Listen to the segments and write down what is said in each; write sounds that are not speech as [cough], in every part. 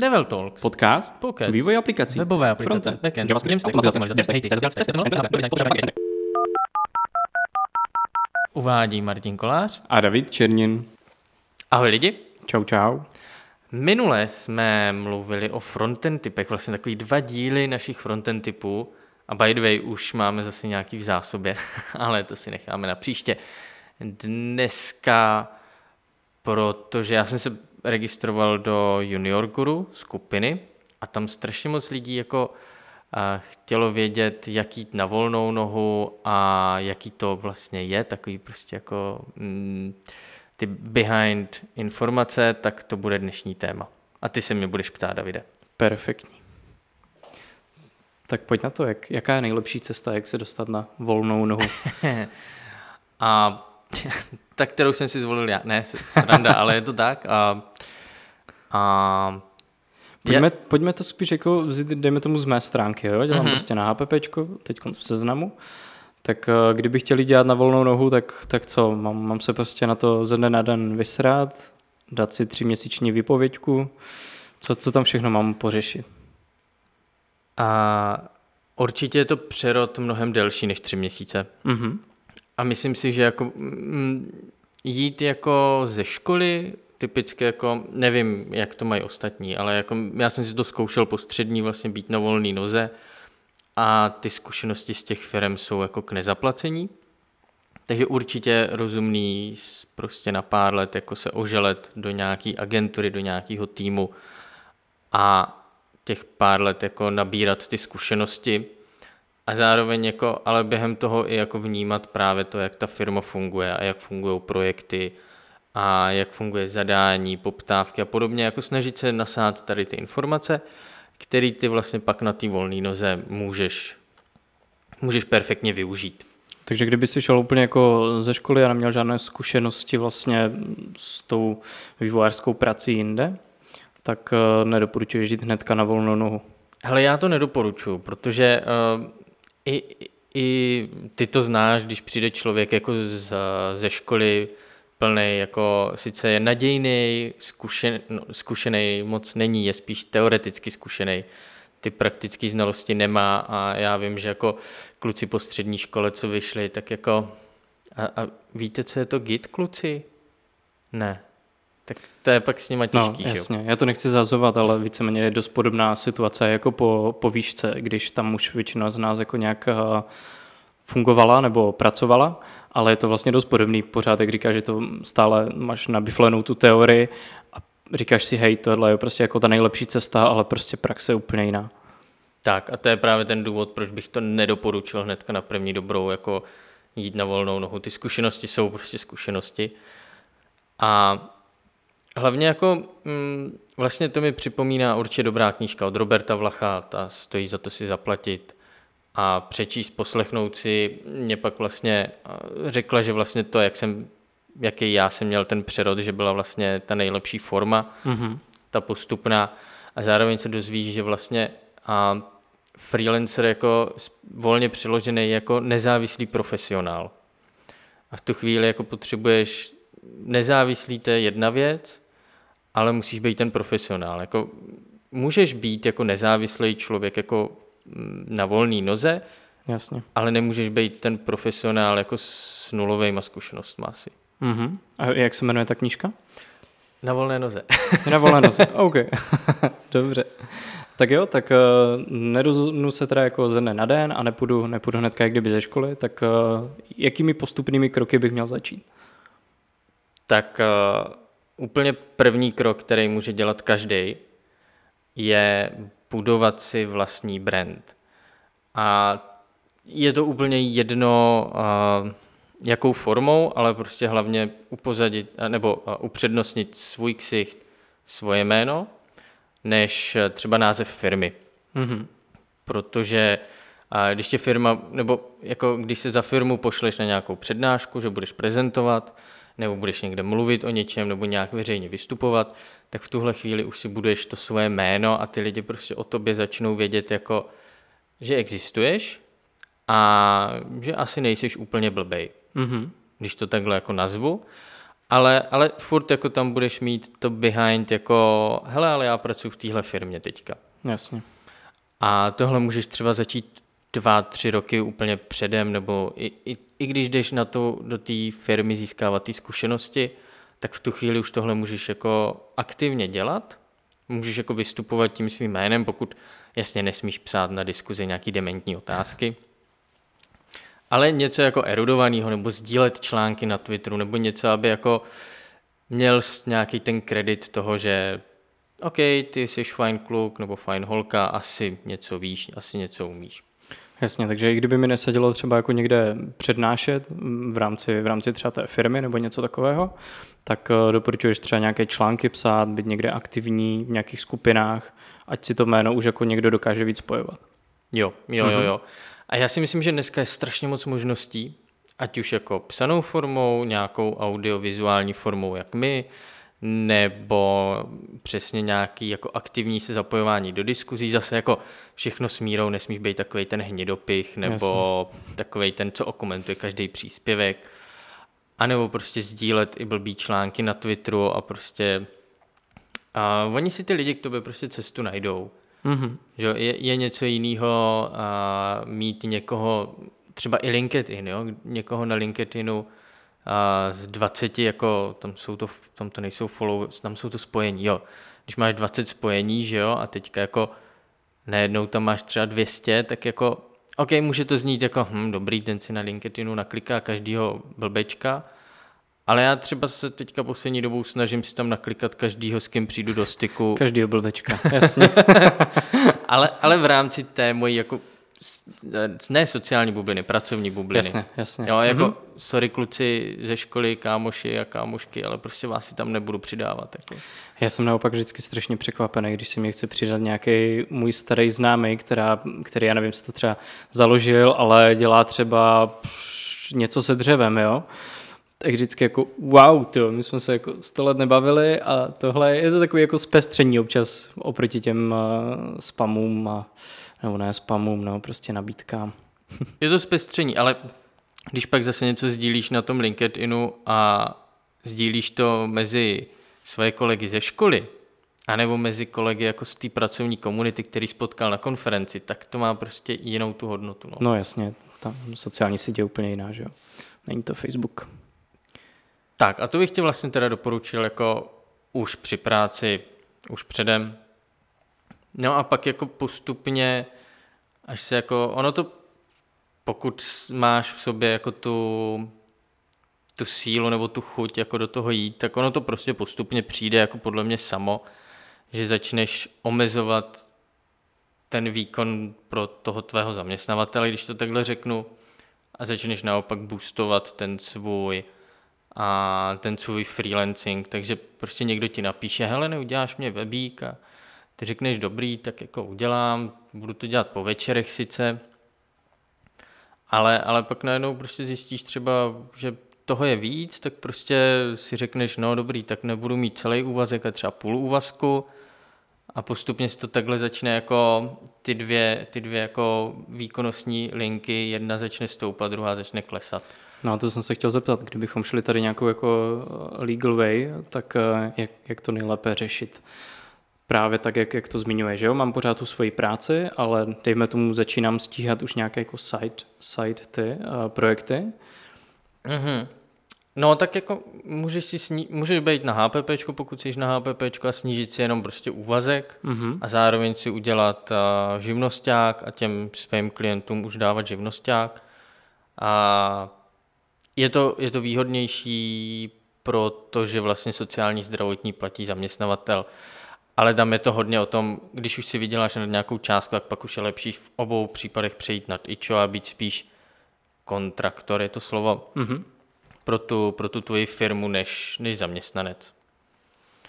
Devel Talks. Podcast. Podcast. Vývoj aplikací. Webové aplikace. Backend. JavaScript. Uvádí Martin Kolář. A David Černin. Ahoj lidi. Čau, čau. Minule jsme mluvili o frontend typech, vlastně takový dva díly našich frontend typů. A by the way, už máme zase nějaký v zásobě, [laughs] ale to si necháme na příště. Dneska, protože já jsem se registroval do Junior Guru skupiny a tam strašně moc lidí jako chtělo vědět, jak jít na volnou nohu a jaký to vlastně je, takový prostě jako mm, ty behind informace, tak to bude dnešní téma. A ty se mě budeš ptát, Davide. Perfektní. Tak pojď na to, jak, jaká je nejlepší cesta, jak se dostat na volnou nohu. [laughs] a [laughs] tak, kterou jsem si zvolil já. Ne, sranda, ale je to tak. A, a Pojďme, je... pojďme to spíš jako vzít, dejme tomu z mé stránky, jo? dělám mm-hmm. prostě na HPP, teď v seznamu, tak eh, kdyby chtěli dělat na volnou nohu, tak, tak co, mám, mám se prostě na to ze dne na den vysrát, dát si tři měsíční výpověďku, co, co tam všechno mám pořešit? A určitě je to přerod mnohem delší než tři měsíce. Mm-hmm. A myslím si, že jako mm, jít jako ze školy typicky jako, nevím, jak to mají ostatní, ale jako já jsem si to zkoušel po střední vlastně být na volné noze a ty zkušenosti z těch firm jsou jako k nezaplacení. Takže určitě rozumný prostě na pár let jako se oželet do nějaké agentury, do nějakého týmu a těch pár let jako nabírat ty zkušenosti a zároveň jako, ale během toho i jako vnímat právě to, jak ta firma funguje a jak fungují projekty, a jak funguje zadání, poptávky a podobně, jako snažit se nasát tady ty informace, které ty vlastně pak na té volné noze můžeš, můžeš perfektně využít. Takže kdyby si šel úplně jako ze školy a neměl žádné zkušenosti vlastně s tou vývojářskou prací jinde, tak eh, nedoporučuješ jít hnedka na volnou nohu. Hele, já to nedoporučuji, protože uh, i, i ty to znáš, když přijde člověk jako z, ze školy, plný, jako sice je nadějný, zkušen, no, zkušený moc není, je spíš teoreticky zkušený, ty praktické znalosti nemá a já vím, že jako kluci po střední škole, co vyšli, tak jako a, a víte, co je to git, kluci? Ne. Tak to je pak s nima no, těžký, no, jasně. Že? Já to nechci zazovat, ale víceméně je dost podobná situace jako po, po výšce, když tam už většina z nás jako nějak eh, fungovala nebo pracovala ale je to vlastně dost podobný pořád, jak říkáš, že to stále máš nabiflenou tu teorii a říkáš si, hej, tohle je prostě jako ta nejlepší cesta, ale prostě praxe je úplně jiná. Tak a to je právě ten důvod, proč bych to nedoporučil hnedka na první dobrou, jako jít na volnou nohu. Ty zkušenosti jsou prostě zkušenosti. A hlavně jako mm, vlastně to mi připomíná určitě dobrá knížka od Roberta Vlacha, ta stojí za to si zaplatit a přečíst, poslechnout si, mě pak vlastně řekla, že vlastně to, jak jsem, jaký já jsem měl ten přerod, že byla vlastně ta nejlepší forma, mm-hmm. ta postupná a zároveň se dozvíš, že vlastně a freelancer jako volně přiložený jako nezávislý profesionál. A v tu chvíli jako potřebuješ nezávislý, to je jedna věc, ale musíš být ten profesionál. Jako můžeš být jako nezávislý člověk jako na volné noze, Jasně. ale nemůžeš být ten profesionál jako s nulovými zkušenostmi asi. Uh-huh. A jak se jmenuje ta knížka? Na volné noze. na volné noze, [laughs] OK. [laughs] Dobře. Tak jo, tak uh, nerozhodnu se teda jako ze dne na den a nepůjdu, nepůjdu hnedka jak kdyby ze školy, tak uh, jakými postupnými kroky bych měl začít? Tak uh, úplně první krok, který může dělat každý, je budovat si vlastní brand. A je to úplně jedno, jakou formou, ale prostě hlavně upozadit nebo upřednostnit svůj ksicht, svoje jméno, než třeba název firmy. Mm-hmm. Protože když tě firma, nebo jako když se za firmu pošleš na nějakou přednášku, že budeš prezentovat, nebo budeš někde mluvit o něčem, nebo nějak veřejně vystupovat, tak v tuhle chvíli už si budeš to svoje jméno a ty lidi prostě o tobě začnou vědět jako, že existuješ a že asi nejsiš úplně blbej. Mm-hmm. Když to takhle jako nazvu. ale, ale furt jako tam budeš mít to behind jako, hele, ale já pracuji v téhle firmě teďka. Jasně. A tohle můžeš třeba začít dva, tři roky úplně předem, nebo i, i, i když jdeš na to, do té firmy získávat ty zkušenosti, tak v tu chvíli už tohle můžeš jako aktivně dělat, můžeš jako vystupovat tím svým jménem, pokud jasně nesmíš psát na diskuzi nějaký dementní otázky, ale něco jako erudovaného, nebo sdílet články na Twitteru, nebo něco, aby jako měl nějaký ten kredit toho, že OK, ty jsi fajn kluk nebo fajn holka, asi něco víš, asi něco umíš. Jasně, takže i kdyby mi nesadilo třeba jako někde přednášet v rámci, v rámci třeba té firmy nebo něco takového, tak eh, doporučuješ třeba nějaké články psát, být někde aktivní v nějakých skupinách, ať si to jméno už jako někdo dokáže víc spojovat. Jo, jo, jo, mhm. jo. A já si myslím, že dneska je strašně moc možností, ať už jako psanou formou, nějakou audiovizuální formou, jak my, nebo přesně nějaký jako aktivní se zapojování do diskuzí, zase jako všechno s mírou, nesmíš být takový ten hnidopich, nebo Jasně. takový ten, co okomentuje každý příspěvek, anebo prostě sdílet i blbý články na Twitteru a prostě a oni si ty lidi k tobě prostě cestu najdou. Mm-hmm. Že je, je něco jiného mít někoho, třeba i LinkedIn, jo? někoho na LinkedInu, a z 20 jako, tam jsou to, tam to nejsou follow, tam jsou to spojení, jo. Když máš 20 spojení, že jo, a teďka jako najednou tam máš třeba 200, tak jako, OK, může to znít jako, hm, dobrý, ten si na LinkedInu nakliká každýho blbečka, ale já třeba se teďka poslední dobou snažím si tam naklikat každýho, s kým přijdu do styku. Každýho blbečka, [laughs] jasně. ale, ale v rámci té mojí jako ne sociální bubliny, pracovní bubliny. Jasně, jasně. Jo, jako, mm-hmm. sorry kluci ze školy, kámoši a kámošky, ale prostě vás si tam nebudu přidávat. Jako. Já jsem naopak vždycky strašně překvapený, když si mě chce přidat nějaký můj starý známý, která, který já nevím, co to třeba založil, ale dělá třeba něco se dřevem, jo tak vždycky jako wow, to, my jsme se jako sto let nebavili a tohle je to takový jako zpestření občas oproti těm uh, spamům a nebo ne spamům, no, prostě nabídkám. Je to zpestření, ale když pak zase něco sdílíš na tom LinkedInu a sdílíš to mezi své kolegy ze školy, anebo mezi kolegy jako z té pracovní komunity, který spotkal na konferenci, tak to má prostě jinou tu hodnotu. No, no jasně, tam sociální sítě je úplně jiná, že jo. Není to Facebook. Tak a to bych ti vlastně teda doporučil jako už při práci, už předem, No a pak jako postupně, až se jako, ono to, pokud máš v sobě jako tu, tu sílu nebo tu chuť jako do toho jít, tak ono to prostě postupně přijde jako podle mě samo, že začneš omezovat ten výkon pro toho tvého zaměstnavatele, když to takhle řeknu, a začneš naopak boostovat ten svůj a ten svůj freelancing, takže prostě někdo ti napíše, hele, neuděláš mě webík a ty řekneš dobrý, tak jako udělám, budu to dělat po večerech sice, ale, ale pak najednou prostě zjistíš třeba, že toho je víc, tak prostě si řekneš, no dobrý, tak nebudu mít celý úvazek a třeba půl úvazku a postupně se to takhle začne jako ty dvě, ty dvě jako výkonnostní linky, jedna začne stoupat, druhá začne klesat. No to jsem se chtěl zeptat, kdybychom šli tady nějakou jako legal way, tak eh, jak, jak to nejlépe řešit? právě tak, jak, jak to zmiňuje, že jo, mám pořád tu svoji práci, ale dejme tomu, začínám stíhat už nějaké jako side, side ty uh, projekty. Mm-hmm. No tak jako můžeš, si sní- můžeš být na HPP, pokud jsi na HPP a snížit si jenom prostě úvazek mm-hmm. a zároveň si udělat uh, živnosták a těm svým klientům už dávat živnosták. A je to, je to výhodnější, protože vlastně sociální zdravotní platí zaměstnavatel ale tam je to hodně o tom, když už si vyděláš na nějakou částku, tak pak už je lepší v obou případech přejít nad IČO a být spíš kontraktor, je to slovo, mm-hmm. pro, tu, pro tu tvoji firmu než, než zaměstnanec.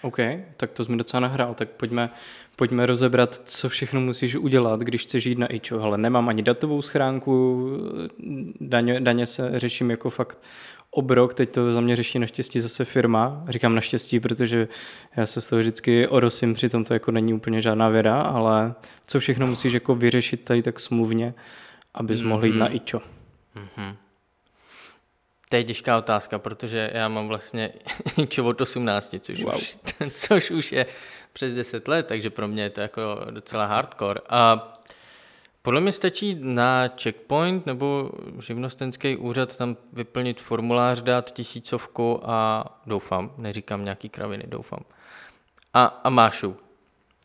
OK, tak to jsme docela nahrál, tak pojďme, pojďme rozebrat, co všechno musíš udělat, když chceš jít na IČO. Ale nemám ani datovou schránku, daně, daně se řeším jako fakt obrok, teď to za mě řeší naštěstí zase firma. Říkám naštěstí, protože já se z toho vždycky orosím, přitom to jako není úplně žádná věda, ale co všechno musíš jako vyřešit tady tak smluvně, abys mm-hmm. mohl jít na IČO. Mm-hmm. To je těžká otázka, protože já mám vlastně čo od 18, což, Wow. už, [laughs] což už je přes 10 let, takže pro mě je to jako docela hardcore. A podle mě stačí na checkpoint nebo živnostenský úřad tam vyplnit formulář, dát tisícovku a doufám, neříkám nějaký kraviny, doufám. A, a mášu.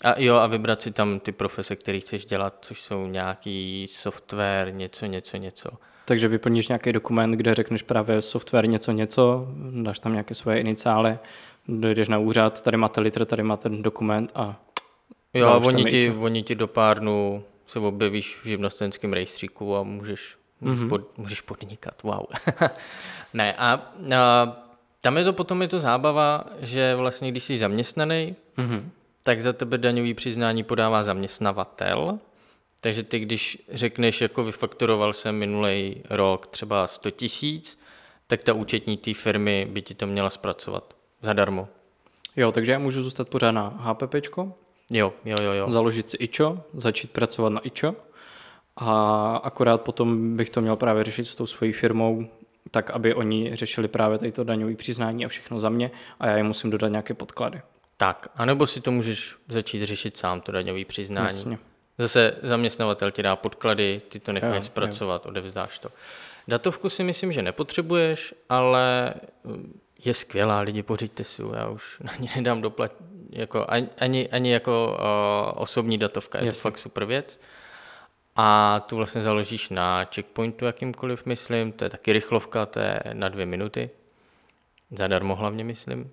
A jo, a vybrat si tam ty profese, které chceš dělat, což jsou nějaký software, něco, něco, něco. Takže vyplníš nějaký dokument, kde řekneš právě software něco, něco, dáš tam nějaké svoje iniciály, dojdeš na úřad, tady máte litr, tady máte dokument a Jo, a oni ti, oni ti do pár dnů se objevíš v živnostenském rejstříku a můžeš, můžeš, mm-hmm. pod, můžeš podnikat. Wow. [laughs] ne, a, a tam je to potom je to zábava, že vlastně když jsi zaměstnaný, mm-hmm. tak za tebe daňový přiznání podává zaměstnavatel. Takže ty, když řekneš, jako vyfakturoval jsem minulý rok třeba 100 tisíc, tak ta účetní té firmy by ti to měla zpracovat zadarmo. Jo, takže já můžu zůstat pořád na HPPčko, Jo, jo, jo, jo. založit si IČO, začít pracovat na IČO a akorát potom bych to měl právě řešit s tou svojí firmou, tak aby oni řešili právě tady to daňové přiznání a všechno za mě a já jim musím dodat nějaké podklady. Tak, anebo si to můžeš začít řešit sám, to daňový přiznání. Jasně. Zase zaměstnavatel ti dá podklady, ty to Jo, necháš jo. zpracovat, odevzdáš to. Datovku si myslím, že nepotřebuješ, ale mm, je skvělá, lidi pořiďte si ju, já už na ní nedám doplat, jako, ani, ani, jako uh, osobní datovka, je Jasně. to fakt super věc. A tu vlastně založíš na checkpointu jakýmkoliv, myslím, to je taky rychlovka, to je na dvě minuty, zadarmo hlavně, myslím.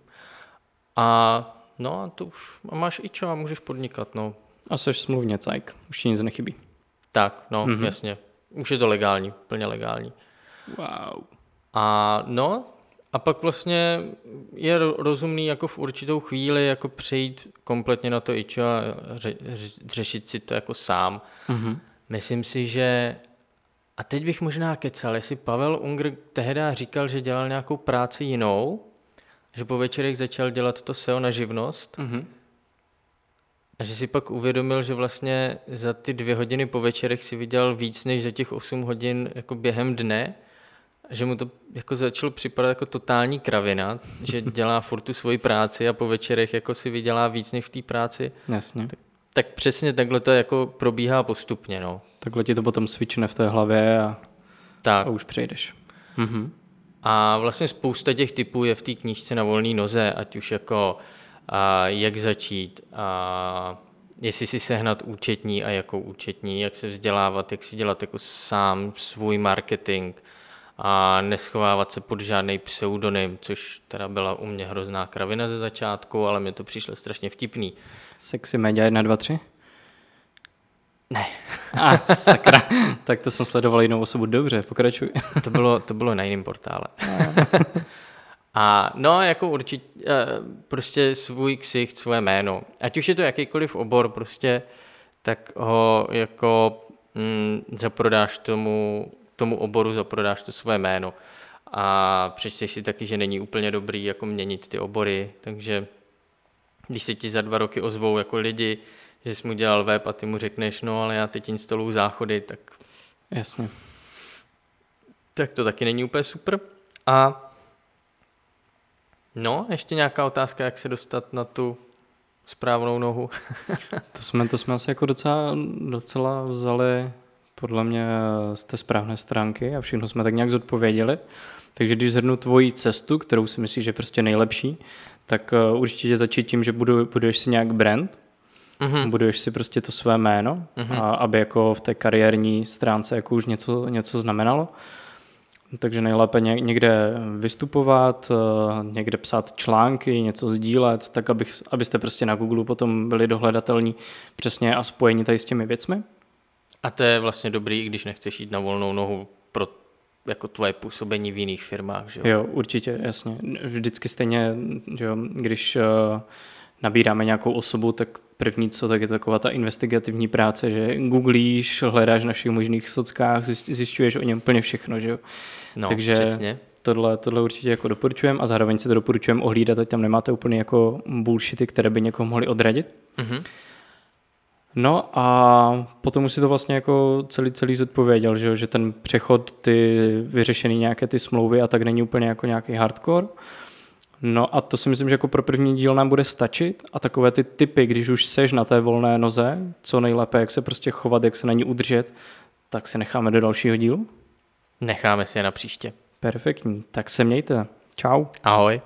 A no a to už a máš i čo a můžeš podnikat, no. A seš smluvně cajk, už ti nic nechybí. Tak, no, Mhm. mm-hmm. jasně. Už je to legální, plně legální. Wow. A no, a pak vlastně je ro- rozumný jako v určitou chvíli jako přejít kompletně na to ičo a ře- ře- řešit si to jako sám. Mhm. Myslím si, že a teď bych možná kecal, jestli Pavel Unger tehdy říkal, že dělal nějakou práci jinou, že po večerech začal dělat to SEO na živnost Mhm. A že si pak uvědomil, že vlastně za ty dvě hodiny po večerech si vydělal víc než za těch 8 hodin jako během dne, že mu to jako začalo připadat jako totální kravina, [laughs] že dělá furt tu svoji práci a po večerech jako si vydělá víc než v té práci. Jasně. Tak přesně takhle to jako probíhá postupně, no. Takhle ti to potom switchne v té hlavě a, Tak. a už přejdeš. Mhm. A vlastně spousta těch typů je v té knížce na volné noze, ať už jako a jak začít, a jestli si sehnat účetní a jakou účetní, jak se vzdělávat, jak si dělat jako sám svůj marketing a neschovávat se pod žádný pseudonym, což teda byla u mě hrozná kravina ze začátku, ale mě to přišlo strašně vtipný. Sexy media 1, 2, 3? Ne. A ah, sakra. tak to jsem sledoval jinou osobu. Dobře, pokračuj. To bylo, to bylo na jiném portále. [laughs] A no, jako určitě, eh, prostě svůj ksicht, svoje jméno. Ať už je to jakýkoliv obor, prostě, tak ho jako mm, zaprodáš tomu, tomu oboru, zaprodáš to svoje jméno. A přečteš si taky, že není úplně dobrý jako měnit ty obory, takže když se ti za dva roky ozvou jako lidi, že jsi mu dělal web a ty mu řekneš, no ale já teď instaluju záchody, tak Jasně. tak to taky není úplně super. A no, ještě nějaká otázka, jak se dostat na tu správnou nohu. [laughs] To jsme, to jsme asi jako docela, docela vzali podle mě z té správné stránky a všechno jsme tak nějak zodpověděli. Takže když zhrnu tvoji cestu, kterou si myslíš, že je prostě nejlepší, tak uh, určitě začít tím, že budu, buduješ si nějak brand, Mhm. buduješ si prostě to své jméno, Mhm. a aby jako v té kariérní stránce jako už něco, něco znamenalo. Takže nejlépe ně- někde vystupovat, eh, někde psát články, něco sdílet, tak abych, abyste prostě na Google potom byli dohledatelní přesně a spojeni tady s těmi věcmi. A to je vlastně dobrý, i když nechceš jít na volnou nohu pro jako tvoje působení v jiných firmách, že jo? Jo, určitě, jasně. Vždycky stejně, že jo, když uh, nabíráme nějakou osobu, tak první co, tak je taková ta investigativní práce, že googlíš, hledáš na všech možných sockách, zjišť- zjišťuješ o něm úplně všechno, že jo. No, takže- přesně. Tohle, tohle určitě jako doporučujem a zároveň si to doporučujem ohlídat, ať tam nemáte úplně jako bullshity, které by někoho mohly odradit. Mhm. No a potom už si to vlastně jako celý, celý zodpověděl, že, že ten přechod, ty vyřešený nějaké ty smlouvy a tak není úplně jako nějaký hardcore. No a to si myslím, že jako pro první díl nám bude stačit a takové ty typy, když už seš na té volné noze, co nejlépe, jak se prostě chovat, jak se na ní udržet, tak si necháme do dalšího dílu. Necháme si je na příště. Perfektní, tak se mějte. Čau. Ahoj.